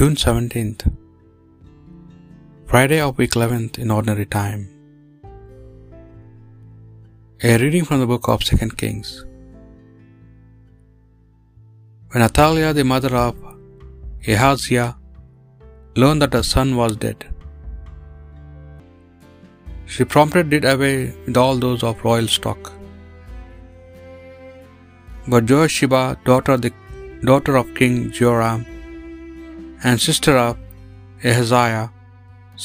June 17th, Friday of week 11th in ordinary time. A reading from the book of 2 Kings. When Athaliah, the mother of Ahaziah, learned that her son was dead, she promptly did away with all those of royal stock. But Joasheba, daughter the, daughter of King Joram, and sister of Ahaziah,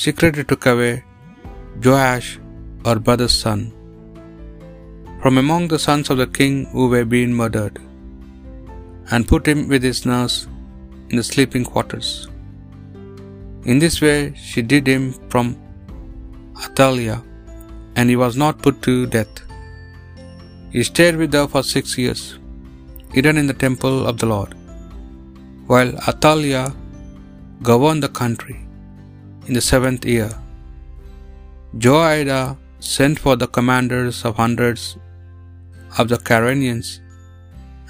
secretly took away Joash, her brother's son, from among the sons of the king who were being murdered, and put him with his nurse in the sleeping quarters. In this way she did him from Athaliah, and he was not put to death. He stayed with her for six years, hidden in the temple of the Lord, while Athaliah governed the country. In the seventh year, Jehoiada sent for the commanders of hundreds of the Caranians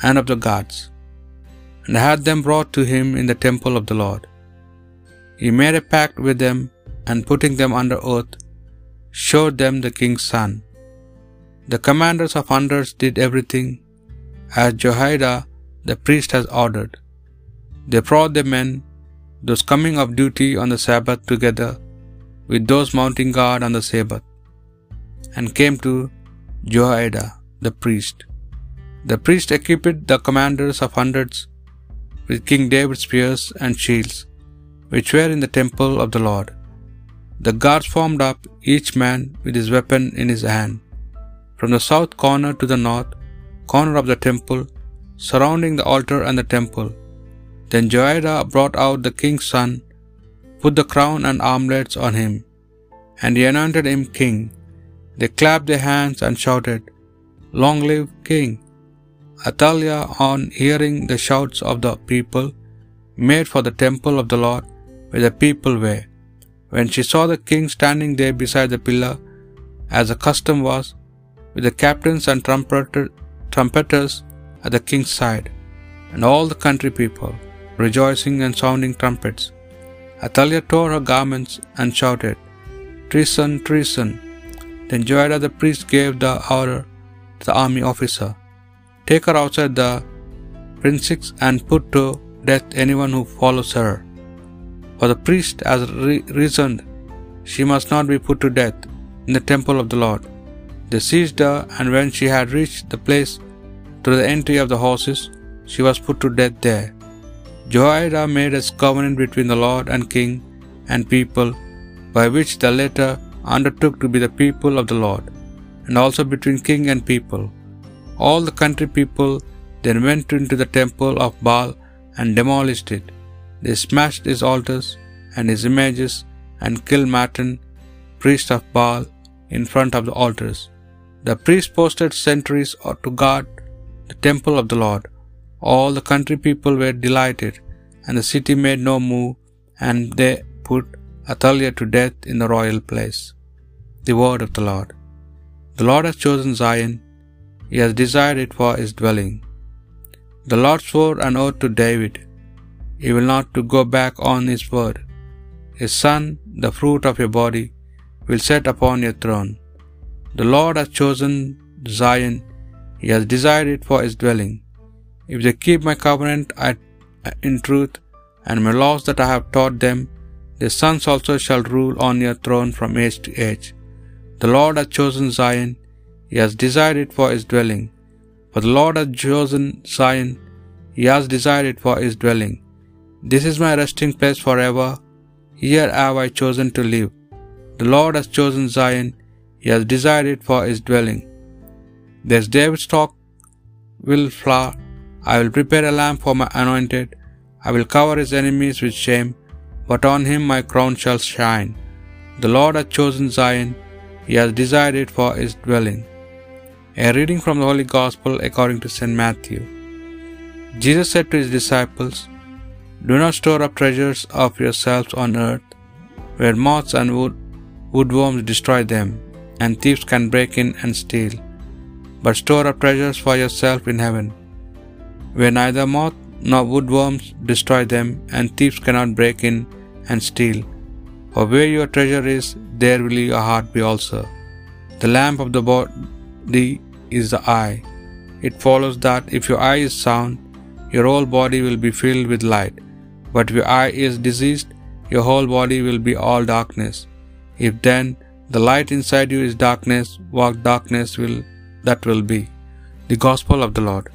and of the guards, and had them brought to him in the temple of the Lord. He made a pact with them, and putting them under oath, showed them the king's son. The commanders of hundreds did everything as Jehoiada the priest has ordered. They brought the men, those coming of duty on the Sabbath, together with those mounting guard on the Sabbath, and came to Jehoiada the priest. The priest equipped the commanders of hundreds with King David's spears and shields, which were in the temple of the Lord. The guards formed up, each man with his weapon in his hand, from the south corner to the north corner of the temple, surrounding the altar and the temple. Then Jehoiada brought out the king's son, put the crown and armlets on him, and he anointed him king. They clapped their hands and shouted, Long live King! Athaliah, on hearing the shouts of the people, made for the temple of the Lord where the people were. When she saw the king standing there beside the pillar, as the custom was, with the captains and trumpeter, trumpeters at the king's side, and all the country people, rejoicing and sounding trumpets, Athaliah tore her garments and shouted, Treason, treason! Then Jehoiada the priest gave the order to the army officer, Take her outside the precincts and put to death anyone who follows her. For the priest has re- reasoned she must not be put to death in the temple of the Lord. They seized her, and when she had reached the place to the entry of the horses, she was put to death there. Jehoiada made a covenant between the Lord and king and people, by which the latter undertook to be the people of the Lord, and also between king and people. All the country people then went into the temple of Baal and demolished it. They smashed his altars and his images and killed Mattan, priest of Baal, in front of the altars. The priest posted sentries to guard the temple of the Lord. All the country people were delighted, and the city made no move, and they put Athaliah to death in the royal place. The word of the Lord. The Lord has chosen Zion, He has desired it for His dwelling. The Lord swore an oath to David, He will not to go back on His word. His son, the fruit of your body, will set upon your throne. The Lord has chosen Zion, He has desired it for His dwelling. If they keep my covenant in truth and my laws that I have taught them, their sons also shall rule on your throne from age to age. The Lord has chosen Zion, He has desired it for His dwelling. For the Lord has chosen Zion, He has desired it for His dwelling. This is my resting place forever. Here have I chosen to live. The Lord has chosen Zion, He has desired it for His dwelling. There's David's stock will flower. I will prepare a lamp for my anointed. I will cover his enemies with shame, but on him my crown shall shine. The Lord has chosen Zion, He has desired it for His dwelling. A reading from the Holy Gospel according to St. Matthew. Jesus said to His disciples, Do not store up treasures of yourselves on earth, where moths and wood, woodworms destroy them, and thieves can break in and steal. But store up treasures for yourself in heaven, where neither moth nor woodworms destroy them, and thieves cannot break in and steal. For where your treasure is, there will your heart be also. The lamp of the body is the eye. It follows that if your eye is sound, your whole body will be filled with light. But if your eye is diseased, your whole body will be all darkness. If then the light inside you is darkness, what darkness will that will be? The Gospel of the Lord.